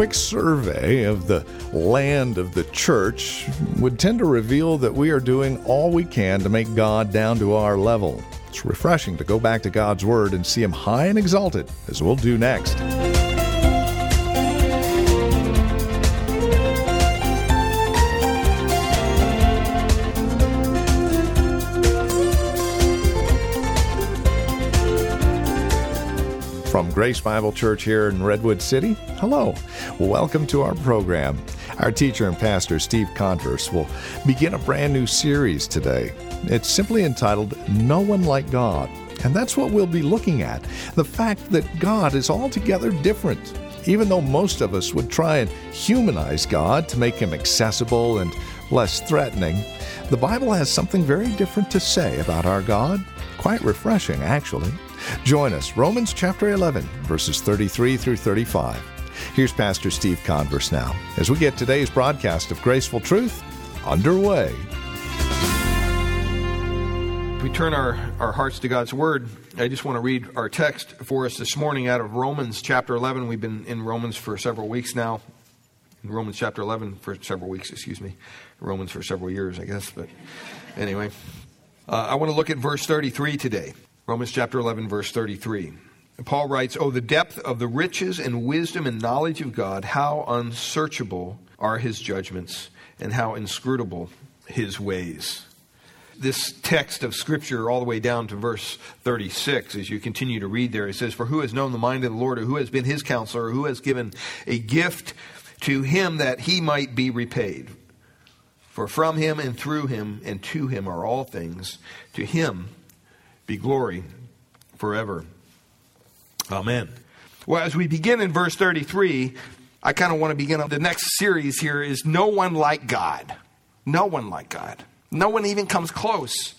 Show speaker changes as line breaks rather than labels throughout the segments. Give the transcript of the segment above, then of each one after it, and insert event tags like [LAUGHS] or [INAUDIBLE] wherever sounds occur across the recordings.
quick survey of the land of the church would tend to reveal that we are doing all we can to make God down to our level. It's refreshing to go back to God's Word and see Him high and exalted, as we'll do next. Grace Bible Church here in Redwood City, hello. Welcome to our program. Our teacher and pastor, Steve Converse, will begin a brand new series today. It's simply entitled No One Like God. And that's what we'll be looking at the fact that God is altogether different. Even though most of us would try and humanize God to make him accessible and less threatening, the Bible has something very different to say about our God. Quite refreshing, actually. Join us, Romans chapter 11, verses 33 through 35. Here's Pastor Steve Converse now as we get today's broadcast of Graceful Truth underway.
If we turn our, our hearts to God's Word. I just want to read our text for us this morning out of Romans chapter 11. We've been in Romans for several weeks now. In Romans chapter 11 for several weeks, excuse me. Romans for several years, I guess. But anyway, uh, I want to look at verse 33 today. Romans chapter 11, verse 33. Paul writes, Oh, the depth of the riches and wisdom and knowledge of God, how unsearchable are his judgments, and how inscrutable his ways. This text of Scripture, all the way down to verse 36, as you continue to read there, it says, For who has known the mind of the Lord, or who has been his counselor, or who has given a gift to him that he might be repaid? For from him and through him and to him are all things. To him be glory forever. Amen. Well, as we begin in verse 33, I kind of want to begin the next series here is No One Like God. No one like God. No one even comes close.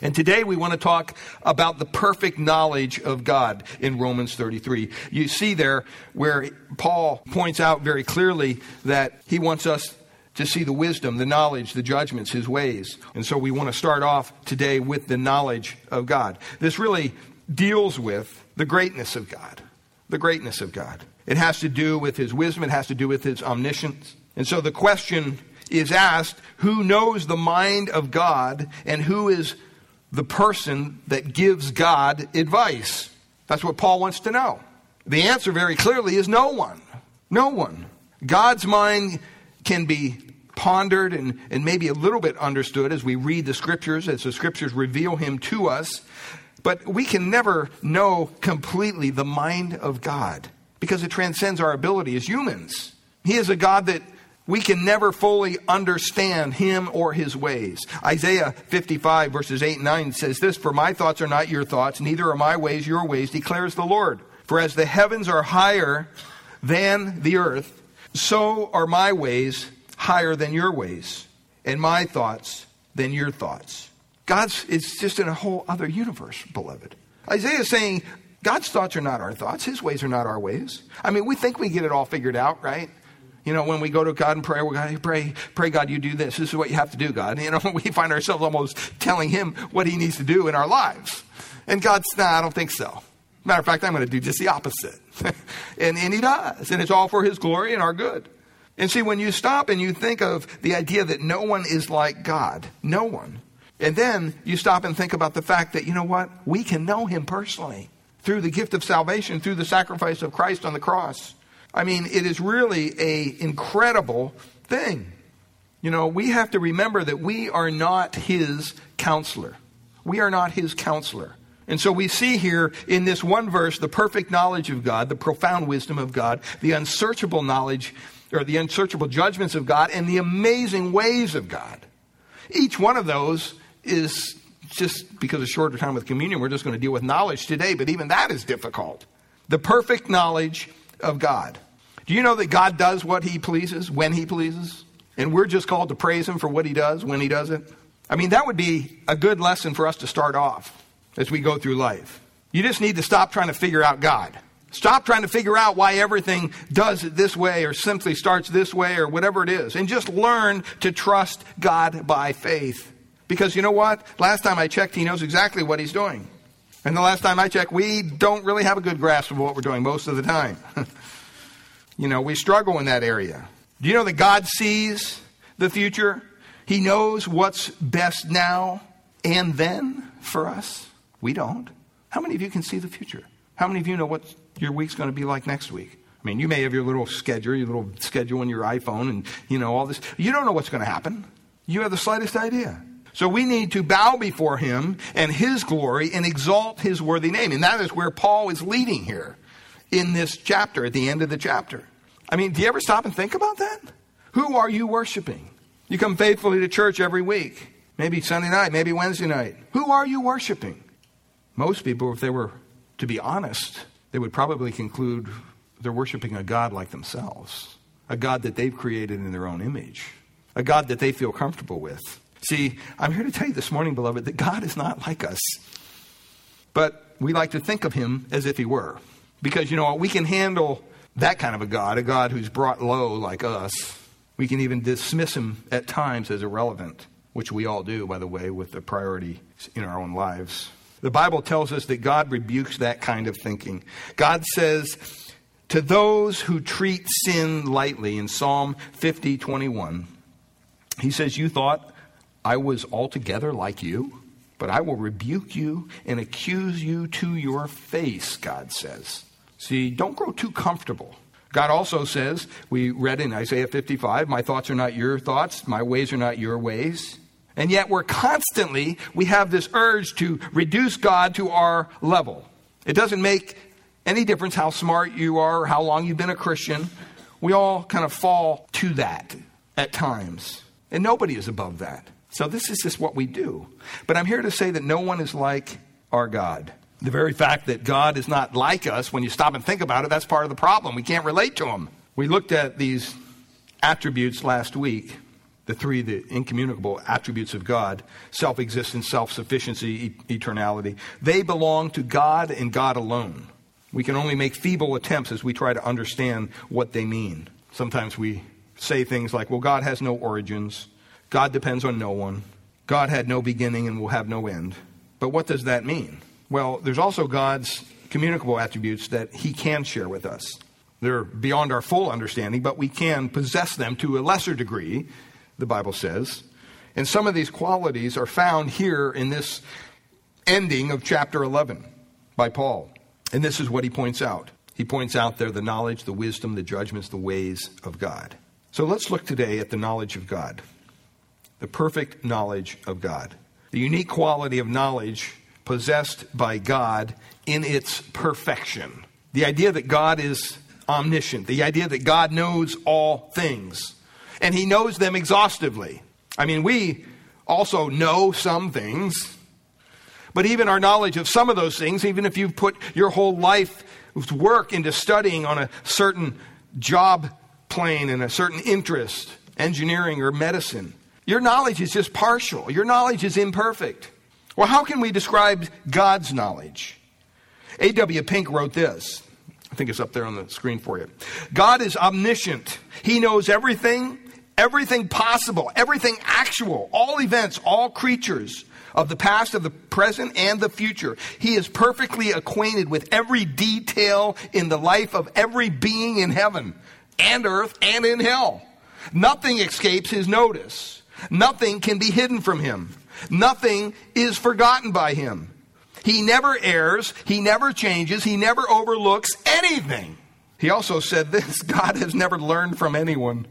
And today we want to talk about the perfect knowledge of God in Romans 33. You see there where Paul points out very clearly that he wants us to see the wisdom, the knowledge, the judgments, his ways. And so we want to start off today with the knowledge of God. This really deals with the greatness of God. The greatness of God. It has to do with his wisdom, it has to do with his omniscience. And so the question is asked who knows the mind of God and who is the person that gives God advice? That's what Paul wants to know. The answer very clearly is no one. No one. God's mind can be pondered and, and maybe a little bit understood as we read the scriptures, as the scriptures reveal him to us. But we can never know completely the mind of God because it transcends our ability as humans. He is a God that we can never fully understand him or his ways. Isaiah 55, verses 8 and 9 says this For my thoughts are not your thoughts, neither are my ways your ways, declares the Lord. For as the heavens are higher than the earth, so are my ways higher than your ways, and my thoughts than your thoughts. God's, it's just in a whole other universe, beloved. Isaiah is saying, God's thoughts are not our thoughts, His ways are not our ways. I mean, we think we get it all figured out, right? You know, when we go to God and pray, to pray, pray, God, you do this. This is what you have to do, God. [LAUGHS] You know, we find ourselves almost telling Him what He needs to do in our lives. And God's, nah, I don't think so. Matter of fact, I'm going to do just the opposite. [LAUGHS] and, and He does. And it's all for His glory and our good. And see, when you stop and you think of the idea that no one is like God, no one, and then you stop and think about the fact that, you know what? We can know Him personally through the gift of salvation, through the sacrifice of Christ on the cross. I mean, it is really a incredible thing. You know, we have to remember that we are not his counselor. We are not his counselor. And so we see here in this one verse the perfect knowledge of God, the profound wisdom of God, the unsearchable knowledge or the unsearchable judgments of God, and the amazing ways of God. Each one of those is just because of shorter time with communion, we're just going to deal with knowledge today, but even that is difficult. The perfect knowledge of God. Do you know that God does what he pleases when he pleases? And we're just called to praise him for what he does when he does it? I mean, that would be a good lesson for us to start off as we go through life. You just need to stop trying to figure out God. Stop trying to figure out why everything does it this way or simply starts this way or whatever it is. And just learn to trust God by faith. Because you know what? Last time I checked, he knows exactly what he's doing. And the last time I checked, we don't really have a good grasp of what we're doing most of the time. [LAUGHS] You know, we struggle in that area. Do you know that God sees the future? He knows what's best now and then for us. We don't. How many of you can see the future? How many of you know what your week's going to be like next week? I mean, you may have your little schedule, your little schedule on your iPhone, and you know all this. You don't know what's going to happen. You have the slightest idea. So we need to bow before him and his glory and exalt his worthy name. And that is where Paul is leading here in this chapter, at the end of the chapter. I mean, do you ever stop and think about that? Who are you worshiping? You come faithfully to church every week, maybe Sunday night, maybe Wednesday night. Who are you worshiping? Most people, if they were to be honest, they would probably conclude they're worshiping a God like themselves, a God that they've created in their own image, a God that they feel comfortable with. See, I'm here to tell you this morning, beloved, that God is not like us. But we like to think of him as if he were. Because, you know, we can handle that kind of a God, a God who's brought low like us. We can even dismiss him at times as irrelevant, which we all do, by the way, with the priority in our own lives. The Bible tells us that God rebukes that kind of thinking. God says, to those who treat sin lightly in Psalm 50 21, he says, You thought I was altogether like you, but I will rebuke you and accuse you to your face, God says. See, don't grow too comfortable. God also says, we read in Isaiah 55, My thoughts are not your thoughts, my ways are not your ways. And yet we're constantly, we have this urge to reduce God to our level. It doesn't make any difference how smart you are or how long you've been a Christian. We all kind of fall to that at times. And nobody is above that. So this is just what we do. But I'm here to say that no one is like our God. The very fact that God is not like us, when you stop and think about it, that's part of the problem. We can't relate to him. We looked at these attributes last week, the three, the incommunicable attributes of God self existence, self sufficiency, eternality. They belong to God and God alone. We can only make feeble attempts as we try to understand what they mean. Sometimes we say things like, well, God has no origins. God depends on no one. God had no beginning and will have no end. But what does that mean? Well, there's also God's communicable attributes that He can share with us. They're beyond our full understanding, but we can possess them to a lesser degree, the Bible says. And some of these qualities are found here in this ending of chapter 11 by Paul. And this is what he points out. He points out there the knowledge, the wisdom, the judgments, the ways of God. So let's look today at the knowledge of God the perfect knowledge of God. The unique quality of knowledge possessed by God in its perfection. The idea that God is omniscient, the idea that God knows all things, and He knows them exhaustively. I mean, we also know some things, but even our knowledge of some of those things, even if you've put your whole life work into studying on a certain job plane and a certain interest, engineering or medicine, your knowledge is just partial. Your knowledge is imperfect. Well, how can we describe God's knowledge? A.W. Pink wrote this. I think it's up there on the screen for you. God is omniscient. He knows everything, everything possible, everything actual, all events, all creatures of the past, of the present, and the future. He is perfectly acquainted with every detail in the life of every being in heaven and earth and in hell. Nothing escapes his notice. Nothing can be hidden from him. Nothing is forgotten by him. He never errs. He never changes. He never overlooks anything. He also said this [LAUGHS] God has never learned from anyone.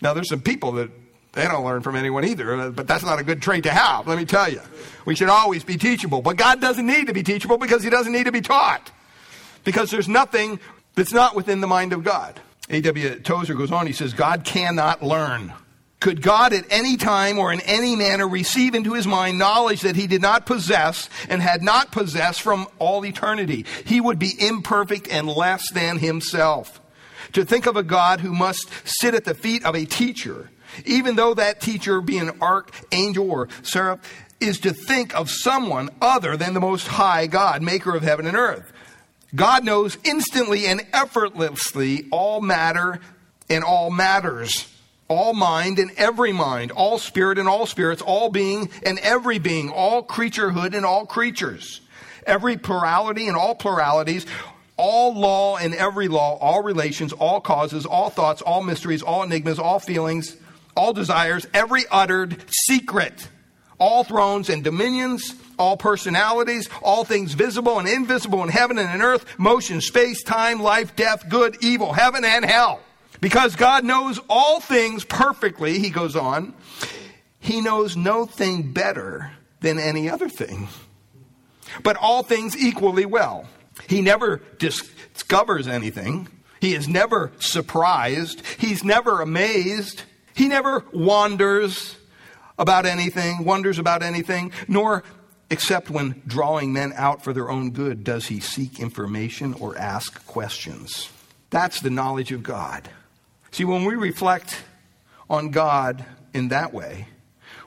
Now, there's some people that they don't learn from anyone either, uh, but that's not a good trait to have, let me tell you. We should always be teachable. But God doesn't need to be teachable because He doesn't need to be taught. Because there's nothing that's not within the mind of God. A.W. Tozer goes on, he says, God cannot learn. Could God at any time or in any manner receive into his mind knowledge that he did not possess and had not possessed from all eternity? He would be imperfect and less than himself. To think of a God who must sit at the feet of a teacher, even though that teacher be an archangel or seraph, is to think of someone other than the Most High God, maker of heaven and earth. God knows instantly and effortlessly all matter and all matters all mind and every mind, all spirit and all spirits, all being and every being, all creaturehood and all creatures, every plurality and all pluralities, all law and every law, all relations, all causes, all thoughts, all mysteries, all enigmas, all feelings, all desires, every uttered secret, all thrones and dominions, all personalities, all things visible and invisible in heaven and in earth, motion, space, time, life, death, good, evil, heaven and hell. Because God knows all things perfectly, he goes on, he knows no thing better than any other thing, but all things equally well. He never discovers anything. He is never surprised. He's never amazed. He never wanders about anything, wonders about anything, nor except when drawing men out for their own good does he seek information or ask questions. That's the knowledge of God. See, when we reflect on God in that way,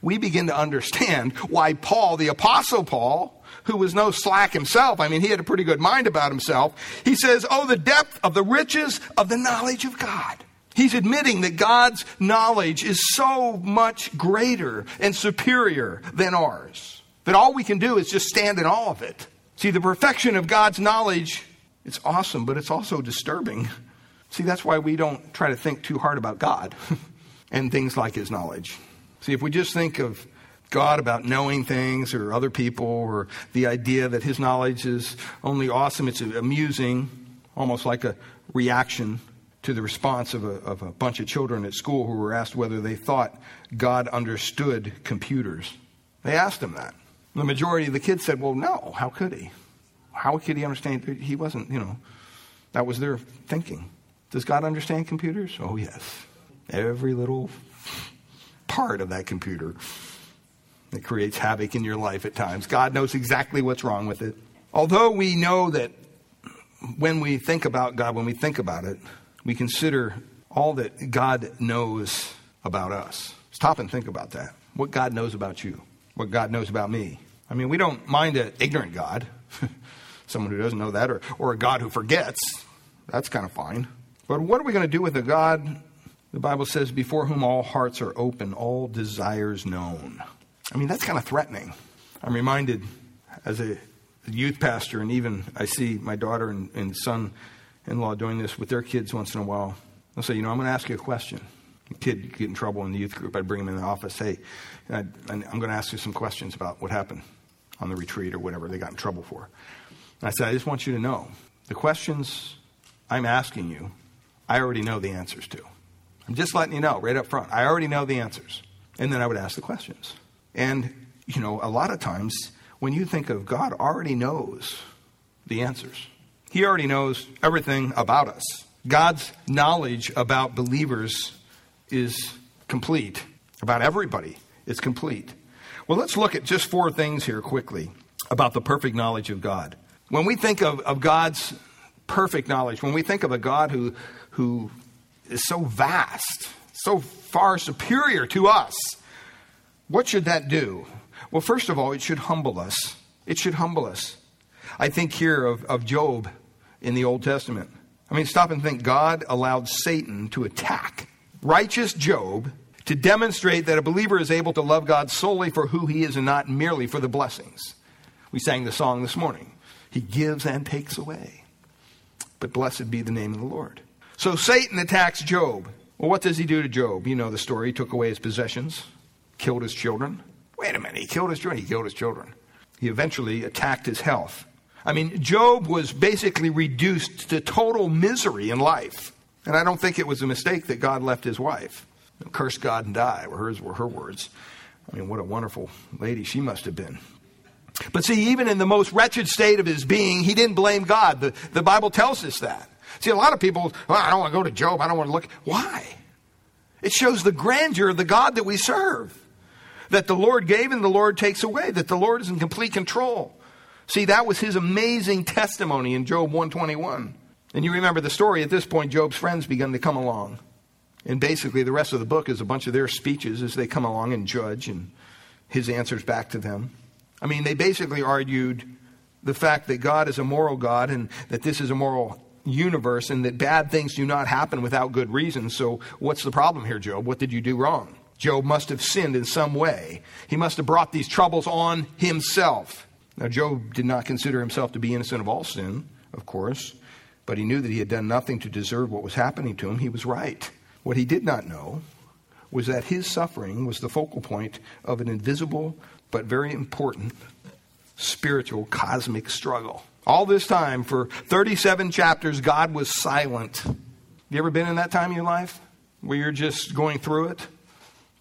we begin to understand why Paul, the Apostle Paul, who was no slack himself, I mean, he had a pretty good mind about himself, he says, Oh, the depth of the riches of the knowledge of God. He's admitting that God's knowledge is so much greater and superior than ours. That all we can do is just stand in awe of it. See, the perfection of God's knowledge, it's awesome, but it's also disturbing. See, that's why we don't try to think too hard about God [LAUGHS] and things like His knowledge. See, if we just think of God about knowing things or other people or the idea that His knowledge is only awesome, it's amusing, almost like a reaction to the response of a, of a bunch of children at school who were asked whether they thought God understood computers. They asked him that. The majority of the kids said, Well, no, how could he? How could he understand? He wasn't, you know, that was their thinking. Does God understand computers? Oh, yes. Every little part of that computer that creates havoc in your life at times. God knows exactly what's wrong with it. Although we know that when we think about God, when we think about it, we consider all that God knows about us. Stop and think about that. What God knows about you, what God knows about me. I mean, we don't mind an ignorant God, [LAUGHS] someone who doesn't know that, or, or a God who forgets. That's kind of fine. But what are we going to do with a God, the Bible says, before whom all hearts are open, all desires known? I mean, that's kind of threatening. I'm reminded as a youth pastor, and even I see my daughter and, and son in law doing this with their kids once in a while. They'll say, You know, I'm going to ask you a question. A kid get in trouble in the youth group. I'd bring him in the office. Hey, i am going to ask you some questions about what happened on the retreat or whatever they got in trouble for. And I said, I just want you to know the questions I'm asking you, I already know the answers to. I'm just letting you know right up front. I already know the answers. And then I would ask the questions. And, you know, a lot of times when you think of God already knows the answers. He already knows everything about us. God's knowledge about believers is complete. About everybody, it's complete. Well, let's look at just four things here quickly about the perfect knowledge of God. When we think of, of God's perfect knowledge, when we think of a God who, who is so vast, so far superior to us, what should that do? Well, first of all, it should humble us. It should humble us. I think here of, of Job in the Old Testament. I mean, stop and think. God allowed Satan to attack righteous Job to demonstrate that a believer is able to love God solely for who he is and not merely for the blessings. We sang the song this morning. He gives and takes away. But blessed be the name of the Lord. So Satan attacks Job. Well, what does he do to Job? You know the story. He took away his possessions, killed his children. Wait a minute, he killed his children. He killed his children. He eventually attacked his health. I mean, Job was basically reduced to total misery in life. And I don't think it was a mistake that God left his wife. Curse God and die were hers were her words. I mean, what a wonderful lady she must have been. But see, even in the most wretched state of his being, he didn't blame God. The, the Bible tells us that. See, a lot of people, well, I don't want to go to Job. I don't want to look. Why? It shows the grandeur of the God that we serve. That the Lord gave and the Lord takes away. That the Lord is in complete control. See, that was his amazing testimony in Job 121. And you remember the story at this point, Job's friends began to come along. And basically, the rest of the book is a bunch of their speeches as they come along and judge and his answers back to them. I mean, they basically argued the fact that God is a moral God and that this is a moral universe and that bad things do not happen without good reason. So, what's the problem here, Job? What did you do wrong? Job must have sinned in some way. He must have brought these troubles on himself. Now, Job did not consider himself to be innocent of all sin, of course, but he knew that he had done nothing to deserve what was happening to him. He was right. What he did not know was that his suffering was the focal point of an invisible but very important spiritual cosmic struggle. All this time, for 37 chapters, God was silent. You ever been in that time in your life where you're just going through it?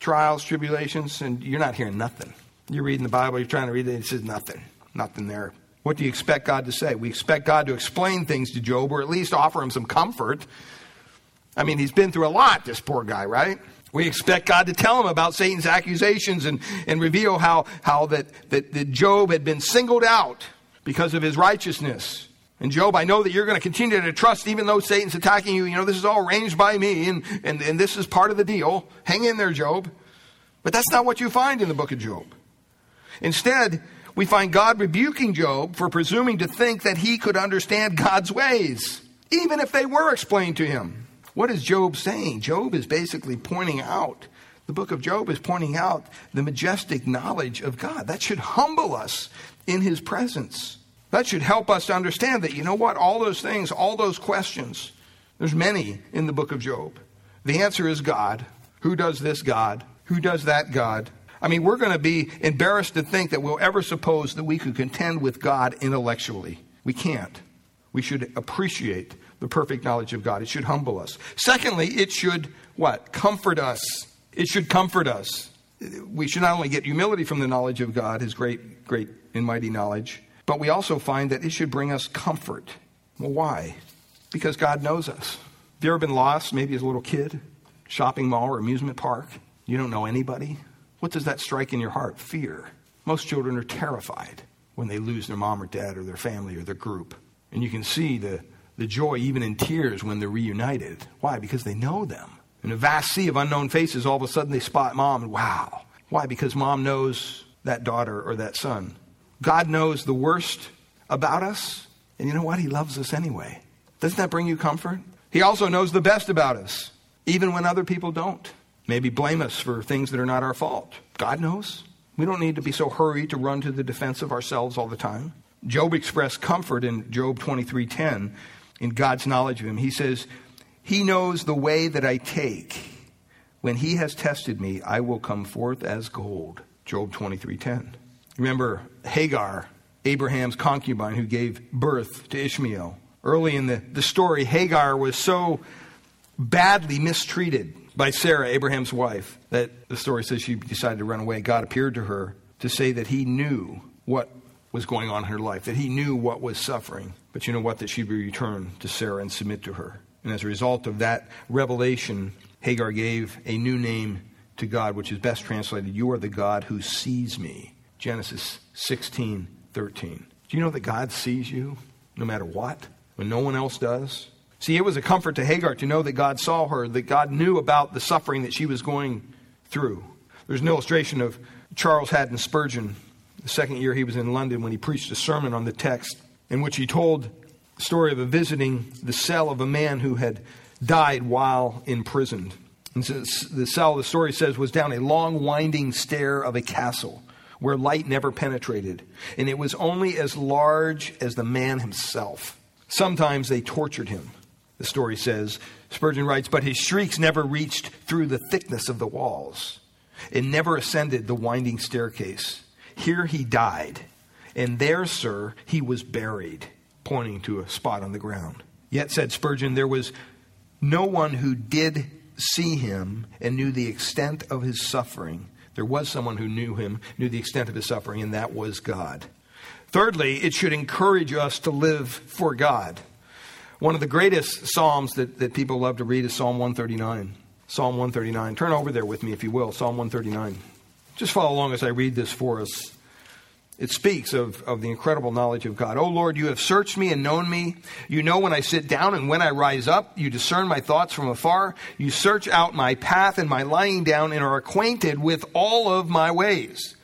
Trials, tribulations, and you're not hearing nothing. You're reading the Bible, you're trying to read it, and it says nothing. Nothing there. What do you expect God to say? We expect God to explain things to Job or at least offer him some comfort. I mean, he's been through a lot, this poor guy, right? We expect God to tell him about Satan's accusations and, and reveal how, how that, that, that Job had been singled out because of his righteousness. And Job, I know that you're going to continue to trust even though Satan's attacking you. You know, this is all arranged by me and, and, and this is part of the deal. Hang in there, Job. But that's not what you find in the book of Job. Instead, we find God rebuking Job for presuming to think that he could understand God's ways, even if they were explained to him. What is Job saying? Job is basically pointing out, the book of Job is pointing out the majestic knowledge of God. That should humble us in his presence. That should help us to understand that, you know what, all those things, all those questions, there's many in the book of Job. The answer is God. Who does this God? Who does that God? I mean, we're going to be embarrassed to think that we'll ever suppose that we could contend with God intellectually. We can't. We should appreciate the perfect knowledge of God. It should humble us. Secondly, it should what? Comfort us. It should comfort us. We should not only get humility from the knowledge of God, his great, great and mighty knowledge, but we also find that it should bring us comfort. Well, why? Because God knows us. Have you ever been lost, maybe as a little kid, shopping mall or amusement park? You don't know anybody. What does that strike in your heart? Fear. Most children are terrified when they lose their mom or dad or their family or their group. And you can see the, the joy even in tears when they're reunited. Why? Because they know them. In a vast sea of unknown faces, all of a sudden they spot mom and wow. Why? Because mom knows that daughter or that son. God knows the worst about us, and you know what? He loves us anyway. Doesn't that bring you comfort? He also knows the best about us, even when other people don't maybe blame us for things that are not our fault. God knows. We don't need to be so hurried to run to the defense of ourselves all the time. Job expressed comfort in Job 23:10 in God's knowledge of him. He says, "He knows the way that I take. When he has tested me, I will come forth as gold." Job 23:10. Remember Hagar, Abraham's concubine who gave birth to Ishmael. Early in the, the story, Hagar was so badly mistreated by Sarah, Abraham's wife, that the story says she decided to run away. God appeared to her to say that he knew what was going on in her life, that he knew what was suffering. But you know what? That she'd be returned to Sarah and submit to her. And as a result of that revelation, Hagar gave a new name to God, which is best translated, You are the God who sees me. Genesis 16, 13. Do you know that God sees you no matter what, when no one else does? See, it was a comfort to Hagar to know that God saw her, that God knew about the suffering that she was going through. There's an illustration of Charles Haddon Spurgeon, the second year he was in London, when he preached a sermon on the text, in which he told the story of a visiting the cell of a man who had died while imprisoned. And so the cell, the story says, was down a long, winding stair of a castle where light never penetrated, and it was only as large as the man himself. Sometimes they tortured him the story says. Spurgeon writes, But his shrieks never reached through the thickness of the walls. It never ascended the winding staircase. Here he died, and there, sir, he was buried, pointing to a spot on the ground. Yet, said Spurgeon, there was no one who did see him and knew the extent of his suffering. There was someone who knew him, knew the extent of his suffering, and that was God. Thirdly, it should encourage us to live for God. One of the greatest Psalms that, that people love to read is Psalm 139. Psalm 139. Turn over there with me, if you will. Psalm 139. Just follow along as I read this for us. It speaks of, of the incredible knowledge of God. Oh Lord, you have searched me and known me. You know when I sit down and when I rise up. You discern my thoughts from afar. You search out my path and my lying down and are acquainted with all of my ways.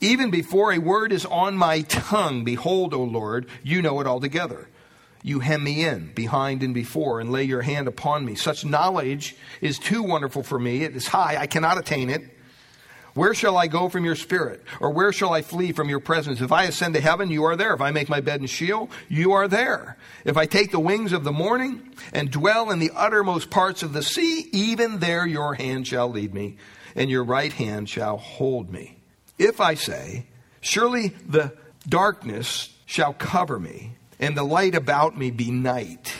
Even before a word is on my tongue, behold, O Lord, you know it altogether. You hem me in, behind and before, and lay your hand upon me. Such knowledge is too wonderful for me. It is high, I cannot attain it. Where shall I go from your spirit? Or where shall I flee from your presence? If I ascend to heaven, you are there. If I make my bed in Sheol, you are there. If I take the wings of the morning and dwell in the uttermost parts of the sea, even there your hand shall lead me, and your right hand shall hold me. If I say, Surely the darkness shall cover me, and the light about me be night.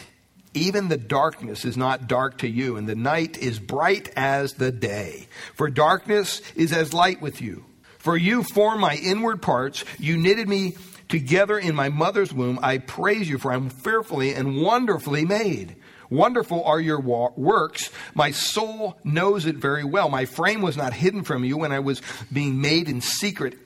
Even the darkness is not dark to you, and the night is bright as the day. For darkness is as light with you. For you formed my inward parts, you knitted me together in my mother's womb. I praise you, for I'm fearfully and wonderfully made. Wonderful are your works. My soul knows it very well. My frame was not hidden from you when I was being made in secret,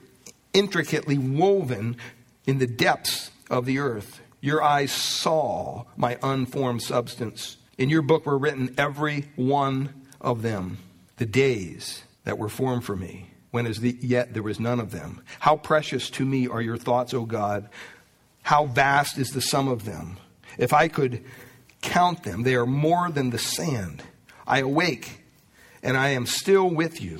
intricately woven in the depths of the earth. Your eyes saw my unformed substance. In your book were written every one of them, the days that were formed for me, when as the, yet there was none of them. How precious to me are your thoughts, O God. How vast is the sum of them. If I could count them, they are more than the sand. I awake, and I am still with you.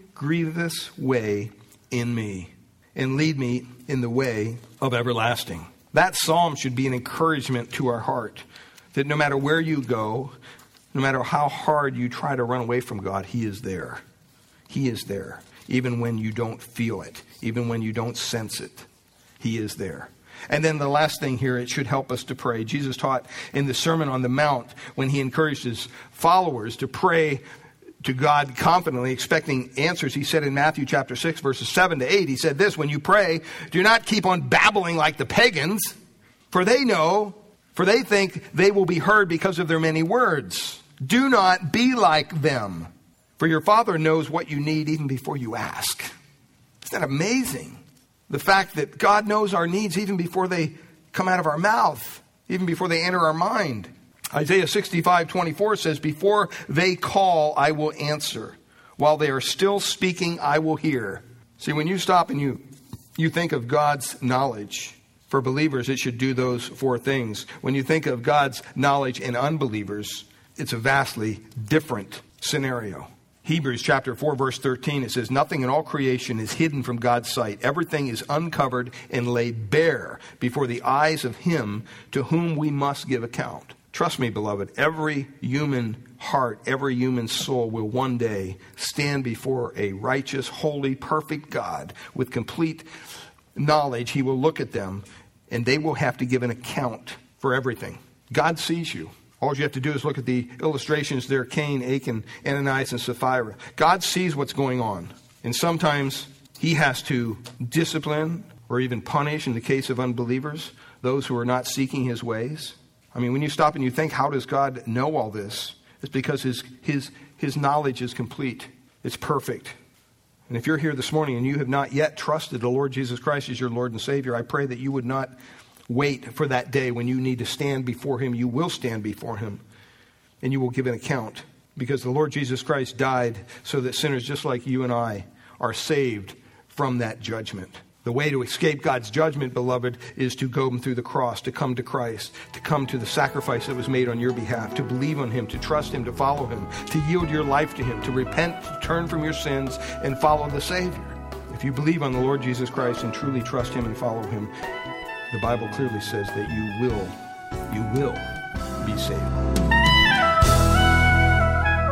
grievous way in me and lead me in the way of everlasting. That psalm should be an encouragement to our heart that no matter where you go, no matter how hard you try to run away from God, He is there. He is there. Even when you don't feel it, even when you don't sense it, He is there. And then the last thing here, it should help us to pray. Jesus taught in the Sermon on the Mount when he encouraged his followers to pray to God confidently, expecting answers. He said in Matthew chapter 6, verses 7 to 8, he said this When you pray, do not keep on babbling like the pagans, for they know, for they think they will be heard because of their many words. Do not be like them, for your Father knows what you need even before you ask. Isn't that amazing? The fact that God knows our needs even before they come out of our mouth, even before they enter our mind. Isaiah 65, 24 says, Before they call, I will answer. While they are still speaking, I will hear. See, when you stop and you, you think of God's knowledge, for believers, it should do those four things. When you think of God's knowledge in unbelievers, it's a vastly different scenario. Hebrews chapter 4 verse 13 it says nothing in all creation is hidden from God's sight everything is uncovered and laid bare before the eyes of him to whom we must give account Trust me, beloved, every human heart, every human soul will one day stand before a righteous, holy, perfect God with complete knowledge. He will look at them and they will have to give an account for everything. God sees you. All you have to do is look at the illustrations there Cain, Achan, Ananias, and Sapphira. God sees what's going on. And sometimes he has to discipline or even punish, in the case of unbelievers, those who are not seeking his ways. I mean, when you stop and you think, how does God know all this? It's because his, his, his knowledge is complete, it's perfect. And if you're here this morning and you have not yet trusted the Lord Jesus Christ as your Lord and Savior, I pray that you would not wait for that day when you need to stand before Him. You will stand before Him and you will give an account because the Lord Jesus Christ died so that sinners just like you and I are saved from that judgment. The way to escape God's judgment, beloved, is to go through the cross, to come to Christ, to come to the sacrifice that was made on your behalf, to believe on Him, to trust Him, to follow Him, to yield your life to Him, to repent, to turn from your sins, and follow the Savior. If you believe on the Lord Jesus Christ and truly trust Him and follow Him, the Bible clearly says that you will, you will be saved.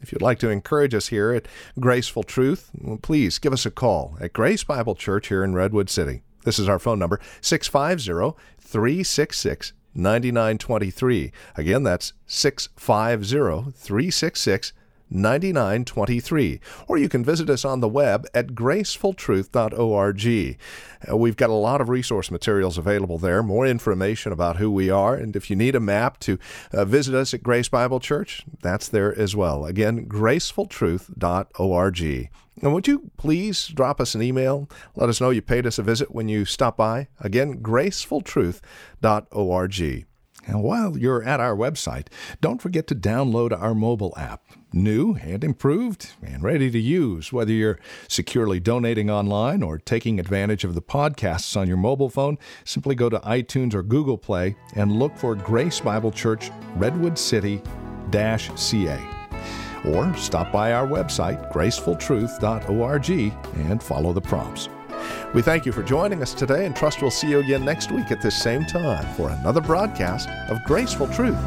If you'd like to encourage us here at Graceful Truth, please give us a call at Grace Bible Church here in Redwood City. This is our phone number 650 366 9923. Again, that's 650 366 9923. Or you can visit us on the web at gracefultruth.org. Uh, we've got a lot of resource materials available there, more information about who we are. And if you need a map to uh, visit us at Grace Bible Church, that's there as well. Again, gracefultruth.org. And would you please drop us an email? Let us know you paid us a visit when you stop by. Again, gracefultruth.org. And while you're at our website, don't forget to download our mobile app. New and improved and ready to use, whether you're securely donating online or taking advantage of the podcasts on your mobile phone, simply go to iTunes or Google Play and look for Grace Bible Church Redwood City CA. Or stop by our website, gracefultruth.org, and follow the prompts. We thank you for joining us today and trust we'll see you again next week at this same time for another broadcast of Graceful Truth.